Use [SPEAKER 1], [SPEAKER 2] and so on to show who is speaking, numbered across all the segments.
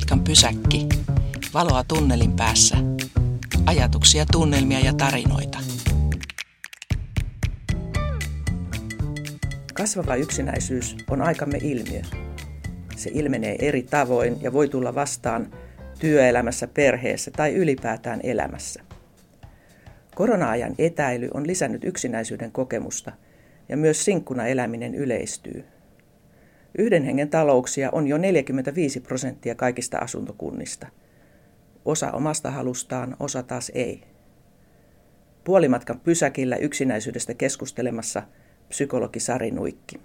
[SPEAKER 1] Puolimatkan pysäkki. Valoa tunnelin päässä. Ajatuksia, tunnelmia ja tarinoita. Kasvava yksinäisyys on aikamme ilmiö. Se ilmenee eri tavoin ja voi tulla vastaan työelämässä, perheessä tai ylipäätään elämässä. Korona-ajan etäily on lisännyt yksinäisyyden kokemusta ja myös sinkkuna eläminen yleistyy. Yhden hengen talouksia on jo 45 prosenttia kaikista asuntokunnista. Osa omasta halustaan, osa taas ei. Puolimatkan pysäkillä yksinäisyydestä keskustelemassa psykologi Sari Nuikki.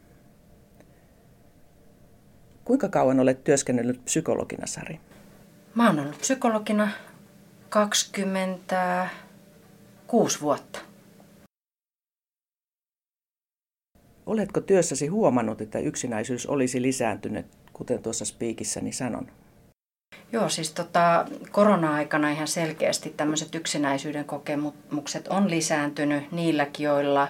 [SPEAKER 1] Kuinka kauan olet työskennellyt psykologina, Sari?
[SPEAKER 2] Mä oon ollut psykologina 26 vuotta.
[SPEAKER 1] Oletko työssäsi huomannut, että yksinäisyys olisi lisääntynyt, kuten tuossa spiikissäni sanon?
[SPEAKER 2] Joo, siis tota, korona-aikana ihan selkeästi tämmöiset yksinäisyyden kokemukset on lisääntynyt niilläkin, joilla,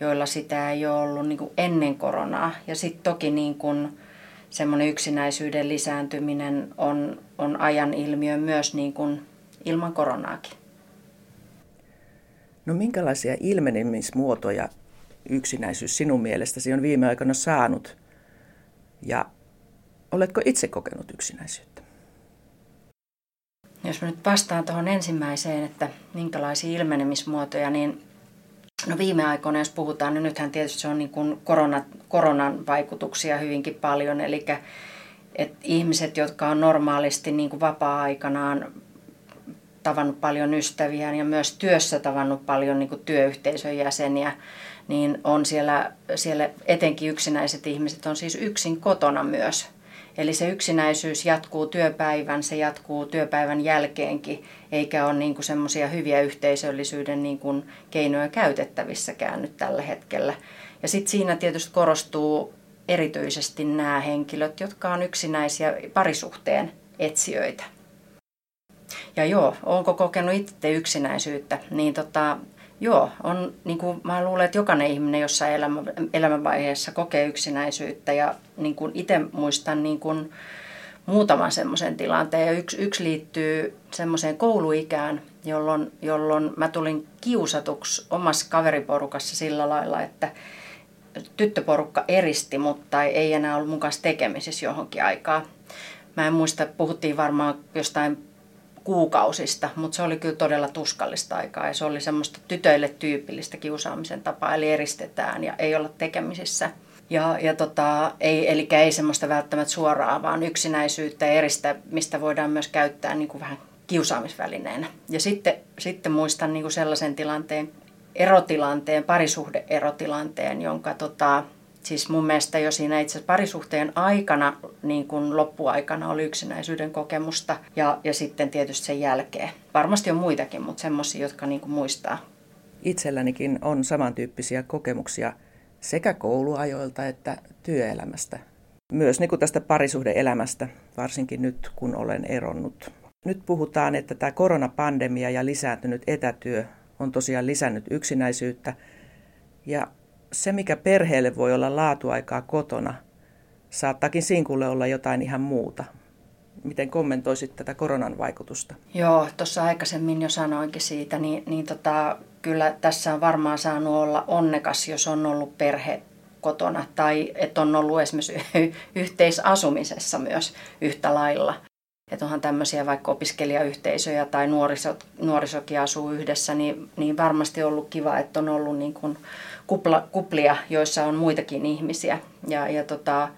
[SPEAKER 2] joilla sitä ei ole ollut niin kuin ennen koronaa. Ja sitten toki niin kuin semmoinen yksinäisyyden lisääntyminen on, on ajan ilmiö myös niin kuin ilman koronaakin.
[SPEAKER 1] No minkälaisia ilmenemismuotoja yksinäisyys sinun mielestäsi on viime aikoina saanut? Ja oletko itse kokenut yksinäisyyttä?
[SPEAKER 2] Jos mä nyt vastaan tuohon ensimmäiseen, että minkälaisia ilmenemismuotoja, niin no viime aikoina, jos puhutaan, niin nythän tietysti se on niin kuin korona, koronan vaikutuksia hyvinkin paljon, eli että ihmiset, jotka on normaalisti niin kuin vapaa-aikanaan tavannut paljon ystäviä ja myös työssä tavannut paljon niin kuin työyhteisön jäseniä, niin on siellä, siellä etenkin yksinäiset ihmiset on siis yksin kotona myös. Eli se yksinäisyys jatkuu työpäivän, se jatkuu työpäivän jälkeenkin, eikä ole niin semmoisia hyviä yhteisöllisyyden niin kuin keinoja käytettävissäkään nyt tällä hetkellä. Ja sitten siinä tietysti korostuu erityisesti nämä henkilöt, jotka on yksinäisiä parisuhteen etsijöitä. Ja joo, onko kokenut itse yksinäisyyttä, niin tota, Joo, on, niin kuin mä luulen, että jokainen ihminen jossain elämä, elämänvaiheessa kokee yksinäisyyttä ja niin kuin itse muistan niin kuin muutaman semmoisen tilanteen ja yksi, yksi liittyy semmoiseen kouluikään, jolloin, jolloin mä tulin kiusatuksi omassa kaveriporukassa sillä lailla, että tyttöporukka eristi, mutta ei enää ollut mukaan tekemisissä johonkin aikaa. Mä en muista, puhuttiin varmaan jostain kuukausista, mutta se oli kyllä todella tuskallista aikaa ja se oli semmoista tytöille tyypillistä kiusaamisen tapaa, eli eristetään ja ei olla tekemisissä. Ja, ja tota, ei, eli ei semmoista välttämättä suoraa, vaan yksinäisyyttä ja eristä, mistä voidaan myös käyttää niin kuin vähän kiusaamisvälineenä. Ja sitten, sitten muistan niin kuin sellaisen tilanteen, erotilanteen, parisuhde-erotilanteen, jonka tota, siis mun mielestä jo siinä itse parisuhteen aikana, niin kuin loppuaikana oli yksinäisyyden kokemusta ja, ja sitten tietysti sen jälkeen. Varmasti on muitakin, mutta semmoisia, jotka niin kuin muistaa.
[SPEAKER 1] Itsellänikin on samantyyppisiä kokemuksia sekä kouluajoilta että työelämästä. Myös niin kuin tästä parisuhdeelämästä, varsinkin nyt kun olen eronnut. Nyt puhutaan, että tämä koronapandemia ja lisääntynyt etätyö on tosiaan lisännyt yksinäisyyttä. Ja se, mikä perheelle voi olla laatuaikaa kotona, saattaakin sinkulle olla jotain ihan muuta. Miten kommentoisit tätä koronan vaikutusta?
[SPEAKER 2] Joo, tuossa aikaisemmin jo sanoinkin siitä, niin, niin tota, kyllä tässä on varmaan saanut olla onnekas, jos on ollut perhe kotona tai että on ollut esimerkiksi yhteisasumisessa myös yhtä lailla. Että onhan tämmöisiä vaikka opiskelijayhteisöjä tai nuoriso, nuorisokin asuu yhdessä, niin, niin varmasti ollut kiva, että on ollut niin kuin kupla, kuplia, joissa on muitakin ihmisiä. Ja, ja, tota,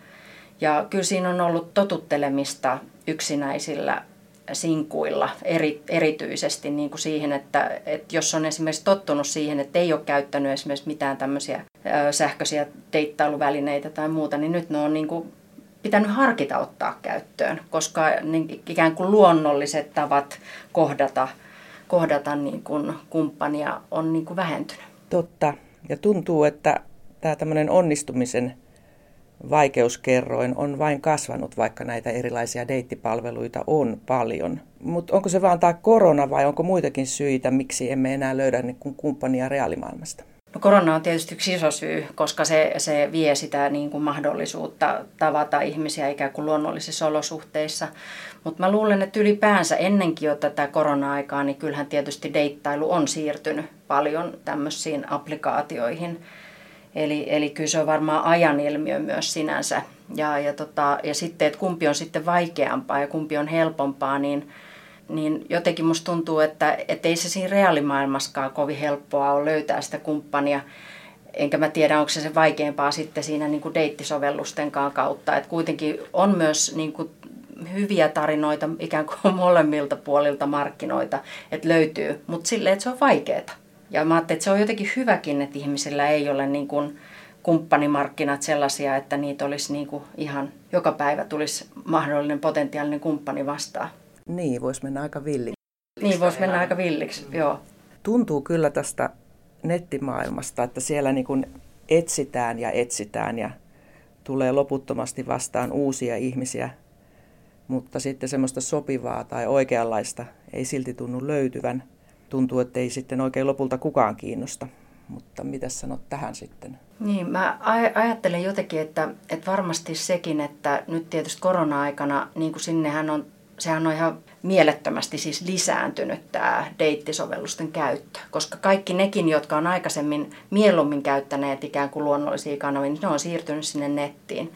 [SPEAKER 2] ja kyllä siinä on ollut totuttelemista yksinäisillä sinkuilla eri, erityisesti niin kuin siihen, että, että jos on esimerkiksi tottunut siihen, että ei ole käyttänyt esimerkiksi mitään tämmöisiä sähköisiä teittailuvälineitä tai muuta, niin nyt ne on niin kuin pitänyt harkita ottaa käyttöön, koska niin ikään kuin luonnolliset tavat kohdata, kohdata niin kuin kumppania on niin kuin vähentynyt.
[SPEAKER 1] Totta. Ja tuntuu, että tämä tämmöinen onnistumisen vaikeuskerroin on vain kasvanut, vaikka näitä erilaisia deittipalveluita on paljon. Mutta onko se vaan tämä korona vai onko muitakin syitä, miksi emme enää löydä niin kumppania reaalimaailmasta?
[SPEAKER 2] No korona on tietysti yksi iso syy, koska se, se vie sitä niin kuin mahdollisuutta tavata ihmisiä ikään kuin luonnollisissa olosuhteissa. Mutta mä luulen, että ylipäänsä ennenkin jo tätä korona-aikaa, niin kyllähän tietysti deittailu on siirtynyt paljon tämmöisiin applikaatioihin. Eli, eli kyllä se on varmaan ajan ilmiö myös sinänsä. Ja, ja, tota, ja sitten, että kumpi on sitten vaikeampaa ja kumpi on helpompaa, niin, niin jotenkin musta tuntuu, että, ei se siinä reaalimaailmaskaan kovin helppoa ole löytää sitä kumppania. Enkä mä tiedä, onko se se vaikeampaa sitten siinä niin kuin deittisovellustenkaan kautta. Että kuitenkin on myös niin kuin hyviä tarinoita ikään kuin molemmilta puolilta markkinoita, että löytyy, mutta silleen, että se on vaikeaa. Ja mä ajattelin, että se on jotenkin hyväkin, että ihmisillä ei ole niin kuin kumppanimarkkinat sellaisia, että niitä olisi niin kuin ihan joka päivä tulisi mahdollinen potentiaalinen kumppani vastaan.
[SPEAKER 1] Niin, voisi mennä aika villiksi.
[SPEAKER 2] Niin, voisi mennä aika villiksi, mm. joo.
[SPEAKER 1] Tuntuu kyllä tästä nettimaailmasta, että siellä niin kuin etsitään ja etsitään ja tulee loputtomasti vastaan uusia ihmisiä, mutta sitten semmoista sopivaa tai oikeanlaista ei silti tunnu löytyvän. Tuntuu, että ei sitten oikein lopulta kukaan kiinnosta. Mutta mitä sanot tähän sitten?
[SPEAKER 2] Niin, mä ajattelen jotenkin, että, että varmasti sekin, että nyt tietysti korona-aikana, niin kuin sinnehän on sehän on ihan mielettömästi siis lisääntynyt tämä deittisovellusten käyttö, koska kaikki nekin, jotka on aikaisemmin mieluummin käyttäneet ikään kuin luonnollisia kanavia, niin ne on siirtynyt sinne nettiin.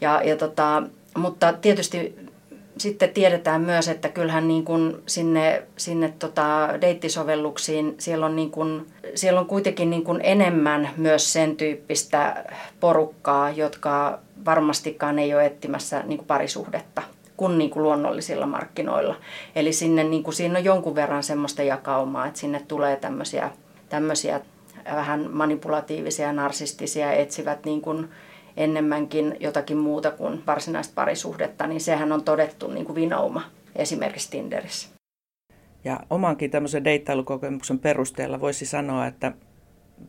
[SPEAKER 2] Ja, ja tota, mutta tietysti sitten tiedetään myös, että kyllähän niin kuin sinne, sinne tota deittisovelluksiin, siellä on, niin kuin, siellä on kuitenkin niin kuin enemmän myös sen tyyppistä porukkaa, jotka varmastikaan ei ole etsimässä niin kuin parisuhdetta kuin, niin kuin luonnollisilla markkinoilla. Eli sinne niin kuin, siinä on jonkun verran semmoista jakaumaa, että sinne tulee tämmöisiä, tämmöisiä vähän manipulatiivisia, narsistisia, etsivät niin kuin enemmänkin jotakin muuta kuin varsinaista parisuhdetta, niin sehän on todettu niin kuin vinouma esimerkiksi Tinderissä.
[SPEAKER 1] Ja omankin tämmöisen deittailukokemuksen perusteella voisi sanoa, että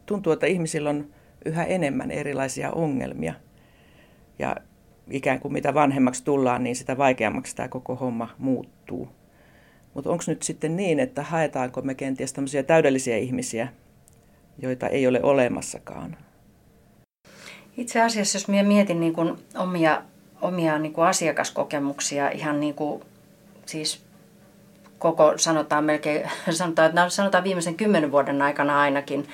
[SPEAKER 1] tuntuu, että ihmisillä on yhä enemmän erilaisia ongelmia. Ja ikään kuin mitä vanhemmaksi tullaan, niin sitä vaikeammaksi tämä koko homma muuttuu. Mutta onko nyt sitten niin, että haetaanko me kenties tämmöisiä täydellisiä ihmisiä, joita ei ole olemassakaan?
[SPEAKER 2] Itse asiassa, jos minä mietin niin kuin omia, omia niin kuin asiakaskokemuksia ihan niin kuin, siis koko, sanotaan melkein, sanotaan, että sanotaan viimeisen kymmenen vuoden aikana ainakin,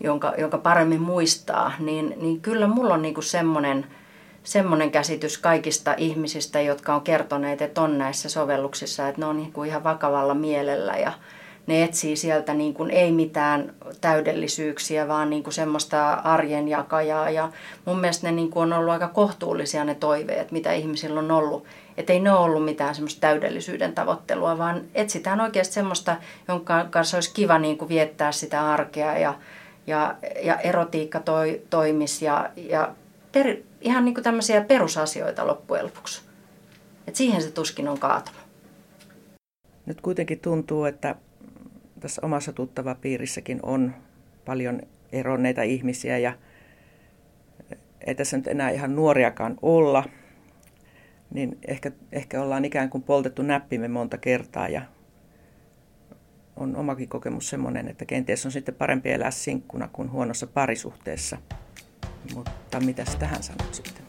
[SPEAKER 2] jonka, jonka paremmin muistaa, niin, niin kyllä mulla on niin kuin semmoinen – semmoinen käsitys kaikista ihmisistä, jotka on kertoneet, että on näissä sovelluksissa, että ne on niin kuin ihan vakavalla mielellä ja ne etsii sieltä niin kuin ei mitään täydellisyyksiä, vaan niin kuin semmoista arjen jakajaa. Ja mun mielestä ne niin kuin on ollut aika kohtuullisia ne toiveet, mitä ihmisillä on ollut. Että ei ne ole ollut mitään semmoista täydellisyyden tavoittelua, vaan etsitään oikeasti semmoista, jonka kanssa olisi kiva niin kuin viettää sitä arkea ja, ja, ja erotiikka toi, toimisi ja, ja per, ihan niin kuin tämmöisiä perusasioita loppujen lopuksi. Et siihen se tuskin on kaatunut.
[SPEAKER 1] Nyt kuitenkin tuntuu, että tässä omassa tuttava piirissäkin on paljon eronneita ihmisiä ja ei tässä nyt enää ihan nuoriakaan olla, niin ehkä, ehkä ollaan ikään kuin poltettu näppimme monta kertaa ja on omakin kokemus semmoinen, että kenties on sitten parempi elää sinkkuna kuin huonossa parisuhteessa. Mutta mitäs tähän sanot sitten?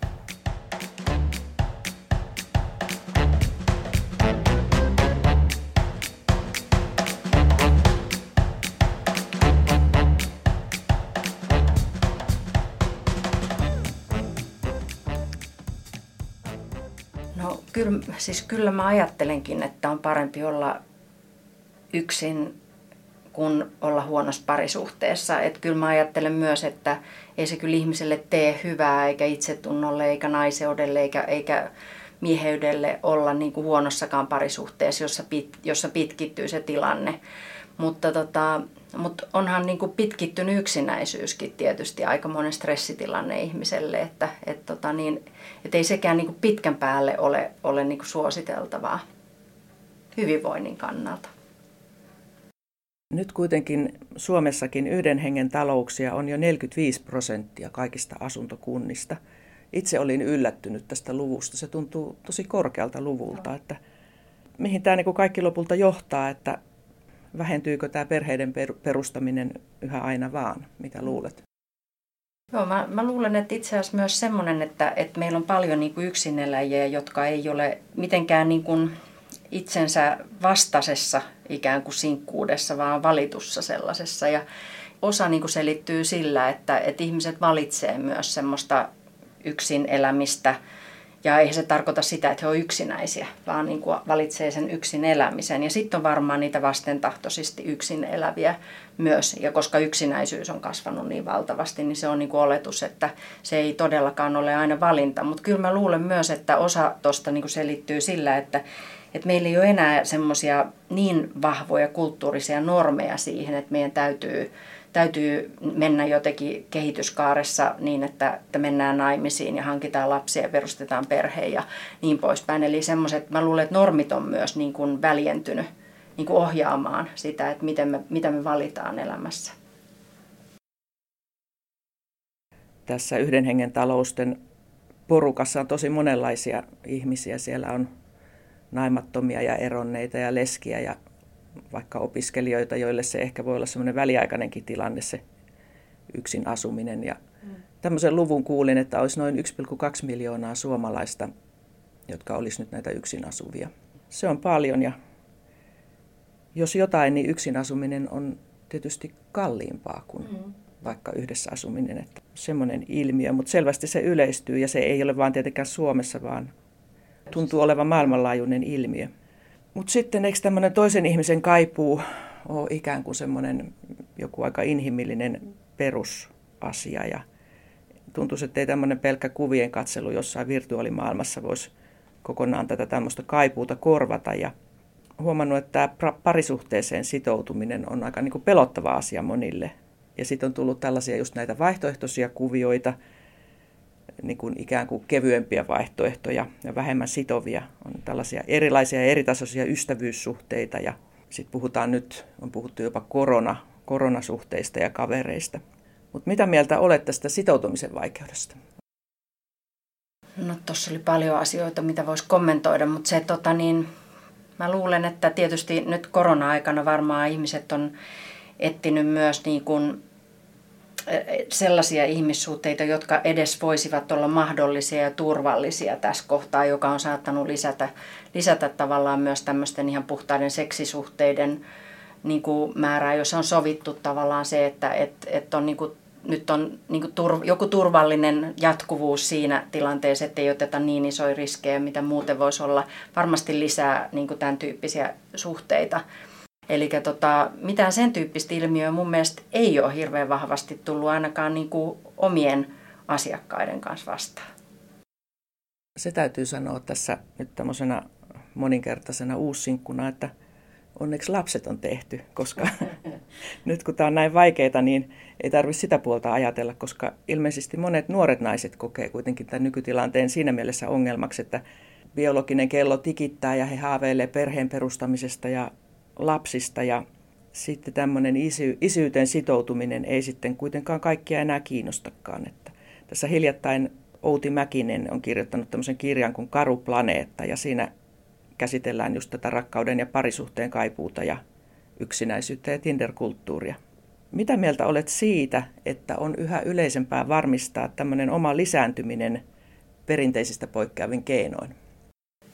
[SPEAKER 2] No kyllä, siis kyllä mä ajattelenkin, että on parempi olla yksin kuin olla huonossa parisuhteessa. Että kyllä mä ajattelen myös, että ei se kyllä ihmiselle tee hyvää eikä itsetunnolle eikä naiseudelle eikä, eikä mieheydelle olla niin kuin huonossakaan parisuhteessa, jossa, pit, jossa pitkittyy se tilanne. Mutta, tota, mutta onhan niin kuin pitkittynyt yksinäisyyskin tietysti aika monen stressitilanne ihmiselle, että et tota niin, et ei sekään niin kuin pitkän päälle ole, ole niin kuin suositeltavaa hyvinvoinnin kannalta.
[SPEAKER 1] Nyt kuitenkin Suomessakin yhden hengen talouksia on jo 45 prosenttia kaikista asuntokunnista. Itse olin yllättynyt tästä luvusta. Se tuntuu tosi korkealta luvulta, että mihin tämä niin kaikki lopulta johtaa, että vähentyykö tämä perheiden perustaminen yhä aina vaan? Mitä luulet?
[SPEAKER 2] Joo, mä, mä luulen, että itse asiassa myös semmoinen, että, että meillä on paljon niin kuin yksineläjiä, jotka ei ole mitenkään niin kuin itsensä vastaisessa ikään kuin sinkkuudessa, vaan valitussa sellaisessa. Ja osa niin kuin selittyy sillä, että, että ihmiset valitsee myös semmoista yksin elämistä – ja ei se tarkoita sitä, että he ovat yksinäisiä, vaan niin kuin valitsee sen yksin elämisen. Ja sitten on varmaan niitä vastentahtoisesti yksin eläviä myös. Ja koska yksinäisyys on kasvanut niin valtavasti, niin se on niin kuin oletus, että se ei todellakaan ole aina valinta. Mutta kyllä mä luulen myös, että osa tuosta niin selittyy sillä, että, että meillä ei ole enää semmoisia niin vahvoja kulttuurisia normeja siihen, että meidän täytyy täytyy mennä jotenkin kehityskaaressa niin, että, että mennään naimisiin ja hankitaan lapsia ja perustetaan perhe ja niin poispäin. Eli semmoiset, mä luulen, että normit on myös niin kuin väljentynyt niin kuin ohjaamaan sitä, että miten me, mitä me valitaan elämässä.
[SPEAKER 1] Tässä yhden hengen talousten porukassa on tosi monenlaisia ihmisiä. Siellä on naimattomia ja eronneita ja leskiä ja vaikka opiskelijoita, joille se ehkä voi olla semmoinen väliaikainenkin tilanne se yksin asuminen. Ja mm. tämmöisen luvun kuulin, että olisi noin 1,2 miljoonaa suomalaista, jotka olisi nyt näitä yksin asuvia. Se on paljon ja jos jotain, niin yksin asuminen on tietysti kalliimpaa kuin mm. vaikka yhdessä asuminen. Että semmoinen ilmiö, mutta selvästi se yleistyy ja se ei ole vain tietenkään Suomessa, vaan tuntuu olevan maailmanlaajuinen ilmiö. Mutta sitten eikö tämmöinen toisen ihmisen kaipuu ole ikään kuin semmoinen joku aika inhimillinen perusasia ja tuntuisi, että ei tämmöinen pelkkä kuvien katselu jossain virtuaalimaailmassa voisi kokonaan tätä tämmöistä kaipuuta korvata ja huomannut, että tämä parisuhteeseen sitoutuminen on aika niin pelottava asia monille. Ja sitten on tullut tällaisia just näitä vaihtoehtoisia kuvioita, niin kuin ikään kuin kevyempiä vaihtoehtoja ja vähemmän sitovia. On tällaisia erilaisia ja eritasoisia ystävyyssuhteita ja sitten puhutaan nyt, on puhuttu jopa korona, koronasuhteista ja kavereista. Mutta mitä mieltä olet tästä sitoutumisen vaikeudesta?
[SPEAKER 2] No tuossa oli paljon asioita, mitä voisi kommentoida, mutta se tota niin, mä luulen, että tietysti nyt korona-aikana varmaan ihmiset on etsinyt myös niin kuin sellaisia ihmissuhteita, jotka edes voisivat olla mahdollisia ja turvallisia tässä kohtaa, joka on saattanut lisätä, lisätä tavallaan myös tämmöisten ihan puhtaiden seksisuhteiden niin kuin määrää, jossa on sovittu tavallaan se, että et, et on niin kuin, nyt on niin kuin tur, joku turvallinen jatkuvuus siinä tilanteessa, että ei oteta niin isoja riskejä, mitä muuten voisi olla. Varmasti lisää niin kuin tämän tyyppisiä suhteita. Eli tota, mitään sen tyyppistä ilmiöä mun mielestä ei ole hirveän vahvasti tullut ainakaan niin kuin omien asiakkaiden kanssa vastaan.
[SPEAKER 1] Se täytyy sanoa tässä nyt tämmöisenä moninkertaisena uussinkkuna, että onneksi lapset on tehty, koska nyt kun tämä on näin vaikeaa, niin ei tarvitse sitä puolta ajatella, koska ilmeisesti monet nuoret naiset kokee kuitenkin tämän nykytilanteen siinä mielessä ongelmaksi, että biologinen kello tikittää ja he haaveilee perheen perustamisesta ja lapsista ja sitten tämmöinen isy, isyyteen sitoutuminen ei sitten kuitenkaan kaikkia enää kiinnostakaan. Että tässä hiljattain Outi Mäkinen on kirjoittanut tämmöisen kirjan kuin Karu planeetta ja siinä käsitellään just tätä rakkauden ja parisuhteen kaipuuta ja yksinäisyyttä ja Tinder-kulttuuria. Mitä mieltä olet siitä, että on yhä yleisempää varmistaa tämmöinen oma lisääntyminen perinteisistä poikkeavin keinoin?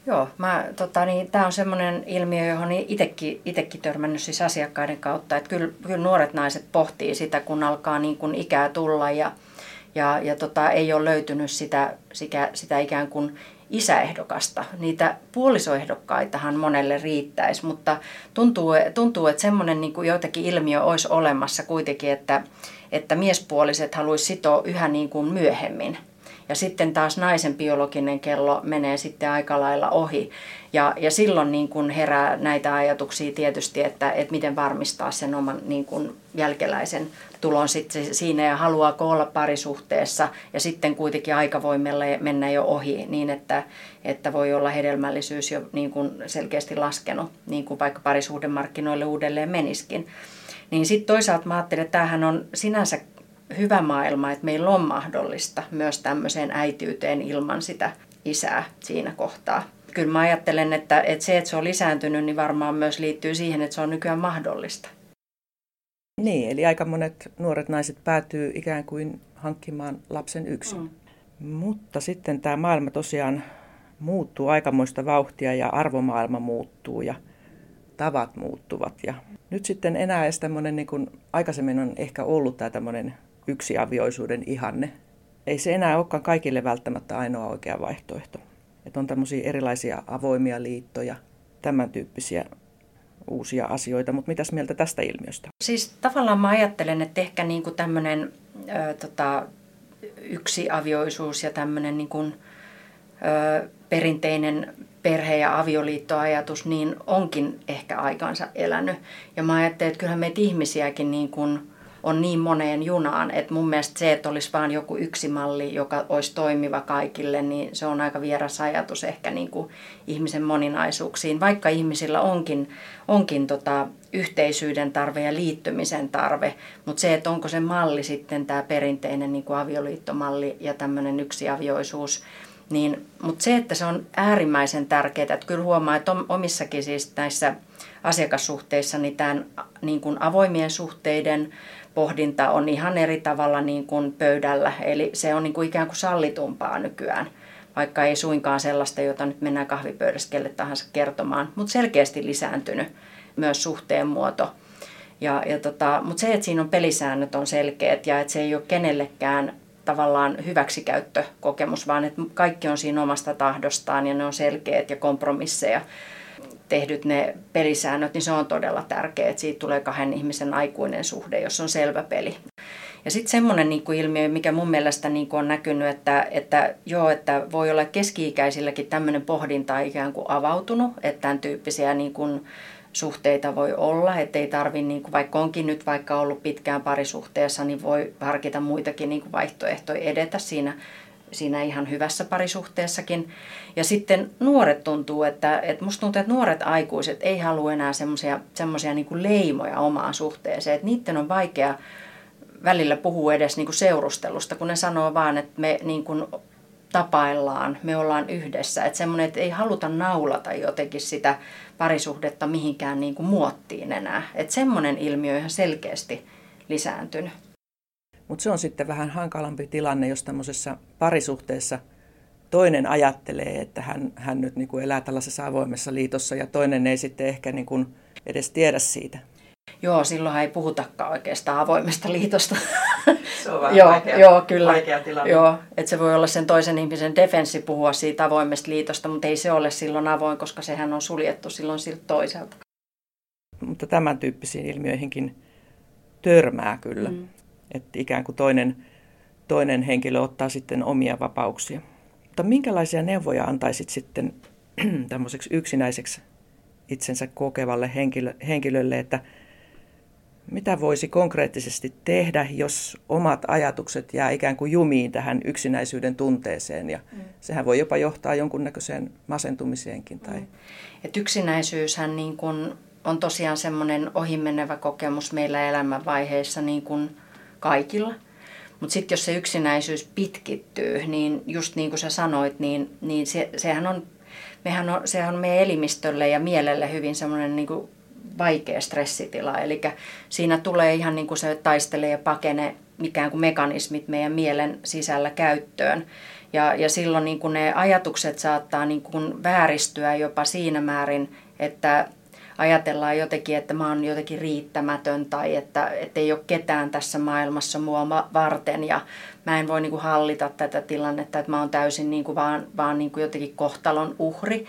[SPEAKER 2] Joo, mä, tota, niin, tämä on semmoinen ilmiö, johon itsekin, itsekin törmännyt siis asiakkaiden kautta, että kyllä, kyllä nuoret naiset pohtii sitä, kun alkaa niin kuin ikää tulla ja, ja, ja tota, ei ole löytynyt sitä, sitä, sitä ikään kuin isäehdokasta. Niitä puolisoehdokkaitahan monelle riittäisi, mutta tuntuu, tuntuu että semmoinen niin kuin joitakin ilmiö olisi olemassa kuitenkin, että, että miespuoliset haluaisi sitoa yhä niin kuin myöhemmin – ja sitten taas naisen biologinen kello menee sitten aika lailla ohi. Ja, ja silloin niin kuin herää näitä ajatuksia tietysti, että, että miten varmistaa sen oman niin kuin jälkeläisen tulon sitten siinä ja haluaako olla parisuhteessa ja sitten kuitenkin aika voi mennä jo ohi niin, että, että voi olla hedelmällisyys jo niin kuin selkeästi laskenut, niin kuin vaikka parisuhdemarkkinoille uudelleen meniskin. Niin sitten toisaalta mä ajattelin, että tämähän on sinänsä hyvä maailma, että meillä on mahdollista myös tämmöiseen äitiyteen ilman sitä isää siinä kohtaa. kyllä mä ajattelen, että, että se, että se on lisääntynyt, niin varmaan myös liittyy siihen, että se on nykyään mahdollista.
[SPEAKER 1] Niin, eli aika monet nuoret naiset päätyy ikään kuin hankkimaan lapsen yksin. Mm. Mutta sitten tämä maailma tosiaan muuttuu aikamoista vauhtia ja arvomaailma muuttuu ja tavat muuttuvat. Ja nyt sitten enää edes tämmöinen, niin kuin aikaisemmin on ehkä ollut tämä tämmöinen yksiavioisuuden ihanne. Ei se enää olekaan kaikille välttämättä ainoa oikea vaihtoehto. Että on tämmöisiä erilaisia avoimia liittoja, tämän tyyppisiä uusia asioita, mutta mitäs mieltä tästä ilmiöstä?
[SPEAKER 2] Siis tavallaan mä ajattelen, että ehkä niin kuin tämmöinen tota, yksiavioisuus ja tämmöinen niin kuin, ö, perinteinen perhe- ja avioliittoajatus niin onkin ehkä aikansa elänyt. Ja mä ajattelen, että kyllähän meitä ihmisiäkin niin kuin on niin moneen junaan, että mun mielestä se, että olisi vain joku yksi malli, joka olisi toimiva kaikille, niin se on aika vieras ajatus ehkä niin kuin ihmisen moninaisuuksiin. Vaikka ihmisillä onkin, onkin tota yhteisyyden tarve ja liittymisen tarve, mutta se, että onko se malli sitten tämä perinteinen niin kuin avioliittomalli ja tämmöinen yksiavioisuus, niin, mutta se, että se on äärimmäisen tärkeää, että kyllä huomaa, että omissakin siis näissä asiakassuhteissa niin tämän niin kuin avoimien suhteiden pohdinta on ihan eri tavalla niin kuin pöydällä. Eli se on niin kuin ikään kuin sallitumpaa nykyään, vaikka ei suinkaan sellaista, jota nyt mennään kahvipöydässä kelle tahansa kertomaan, mutta selkeästi lisääntynyt myös suhteen muoto. Ja, ja tota, mutta se, että siinä on pelisäännöt on selkeät ja että se ei ole kenellekään tavallaan hyväksikäyttökokemus, vaan että kaikki on siinä omasta tahdostaan ja ne on selkeät ja kompromisseja tehdyt ne pelisäännöt, niin se on todella tärkeää, että siitä tulee kahden ihmisen aikuinen suhde, jos on selvä peli. Ja sitten semmoinen niin kuin ilmiö, mikä mun mielestä niin kuin on näkynyt, että, että joo, että voi olla keski-ikäisilläkin tämmöinen pohdinta ikään kuin avautunut, että tämän tyyppisiä niin kuin suhteita voi olla, että ei tarvi, niin kuin, vaikka onkin nyt vaikka ollut pitkään parisuhteessa, niin voi harkita muitakin niin kuin vaihtoehtoja edetä siinä, siinä ihan hyvässä parisuhteessakin. Ja sitten nuoret tuntuu, että, että musta tuntuu, että nuoret aikuiset ei halua enää semmoisia niin leimoja omaan suhteeseen, että niiden on vaikea välillä puhua edes niin kuin seurustelusta, kun ne sanoo vaan, että me niin kuin tapaillaan, me ollaan yhdessä. Että semmoinen, että ei haluta naulata jotenkin sitä parisuhdetta mihinkään niin kuin muottiin enää. Että semmoinen ilmiö on ihan selkeästi lisääntynyt.
[SPEAKER 1] Mutta se on sitten vähän hankalampi tilanne, jos tämmöisessä parisuhteessa toinen ajattelee, että hän, hän nyt niin kuin elää tällaisessa avoimessa liitossa ja toinen ei sitten ehkä niin kuin edes tiedä siitä.
[SPEAKER 2] Joo, silloin ei puhutakaan oikeastaan avoimesta liitosta.
[SPEAKER 1] Se on vähän joo, vaikea, joo, kyllä. vaikea tilanne.
[SPEAKER 2] Joo, että se voi olla sen toisen ihmisen defenssi puhua siitä avoimesta liitosta, mutta ei se ole silloin avoin, koska sehän on suljettu silloin siltä toiselta.
[SPEAKER 1] Mutta tämän tyyppisiin ilmiöihinkin törmää kyllä. Mm. Että ikään kuin toinen, toinen henkilö ottaa sitten omia vapauksia. Mutta minkälaisia neuvoja antaisit sitten tämmöiseksi yksinäiseksi itsensä kokevalle henkilö, henkilölle, että – mitä voisi konkreettisesti tehdä, jos omat ajatukset jää ikään kuin jumiin tähän yksinäisyyden tunteeseen. Ja mm. sehän voi jopa johtaa jonkunnäköiseen masentumiseenkin. Tai... Mm.
[SPEAKER 2] Et yksinäisyyshän niin kun on tosiaan semmoinen ohimenevä kokemus meillä elämänvaiheissa niin kuin kaikilla. Mutta sitten jos se yksinäisyys pitkittyy, niin just niin kuin sä sanoit, niin, niin se, sehän on, mehän on, sehän on meidän elimistölle ja mielelle hyvin semmoinen niin vaikea stressitila. Eli siinä tulee ihan niin kuin se taistelee ja pakene mikään kuin mekanismit meidän mielen sisällä käyttöön. Ja, ja silloin niin kuin ne ajatukset saattaa niin kuin vääristyä jopa siinä määrin, että ajatellaan jotenkin, että mä oon jotenkin riittämätön tai että, että ei ole ketään tässä maailmassa mua varten ja mä en voi niin kuin hallita tätä tilannetta, että mä oon täysin niin kuin vaan, vaan niin kuin jotenkin kohtalon uhri.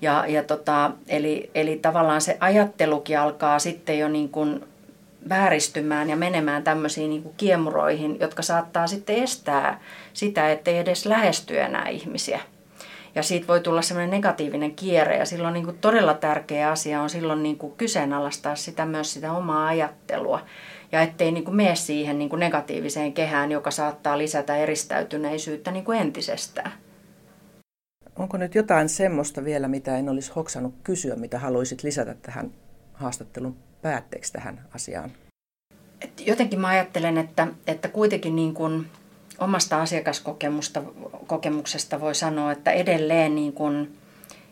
[SPEAKER 2] Ja, ja tota, eli, eli tavallaan se ajattelukin alkaa sitten jo niin kuin vääristymään ja menemään tämmöisiin niin kuin kiemuroihin, jotka saattaa sitten estää sitä, ettei edes lähesty enää ihmisiä. Ja siitä voi tulla semmoinen negatiivinen kierre ja silloin niin kuin todella tärkeä asia on silloin niin kuin kyseenalaistaa sitä myös sitä omaa ajattelua. Ja ettei niin kuin mene siihen niin kuin negatiiviseen kehään, joka saattaa lisätä eristäytyneisyyttä niin kuin entisestään.
[SPEAKER 1] Onko nyt jotain semmoista vielä, mitä en olisi hoksannut kysyä, mitä haluaisit lisätä tähän haastattelun päätteeksi tähän asiaan?
[SPEAKER 2] Et jotenkin mä ajattelen, että, että kuitenkin niin kuin omasta asiakaskokemuksesta voi sanoa, että edelleen niin kuin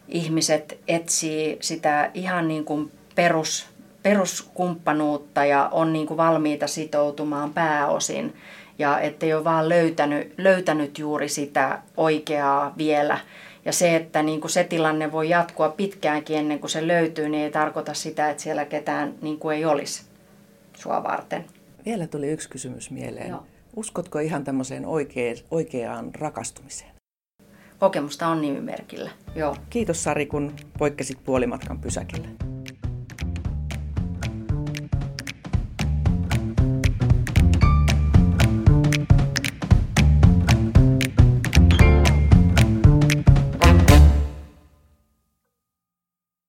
[SPEAKER 2] ihmiset etsii sitä ihan niin kuin perus, peruskumppanuutta ja on niin kuin valmiita sitoutumaan pääosin ja ettei ole vaan löytänyt, löytänyt juuri sitä oikeaa vielä. Ja se, että niin kuin se tilanne voi jatkua pitkäänkin ennen kuin se löytyy, niin ei tarkoita sitä, että siellä ketään niin kuin ei olisi sua varten.
[SPEAKER 1] Vielä tuli yksi kysymys mieleen. Joo. Uskotko ihan tämmöiseen oikeaan, oikeaan rakastumiseen?
[SPEAKER 2] Kokemusta on nimimerkillä, joo.
[SPEAKER 1] Kiitos Sari, kun poikkesit puolimatkan pysäkille.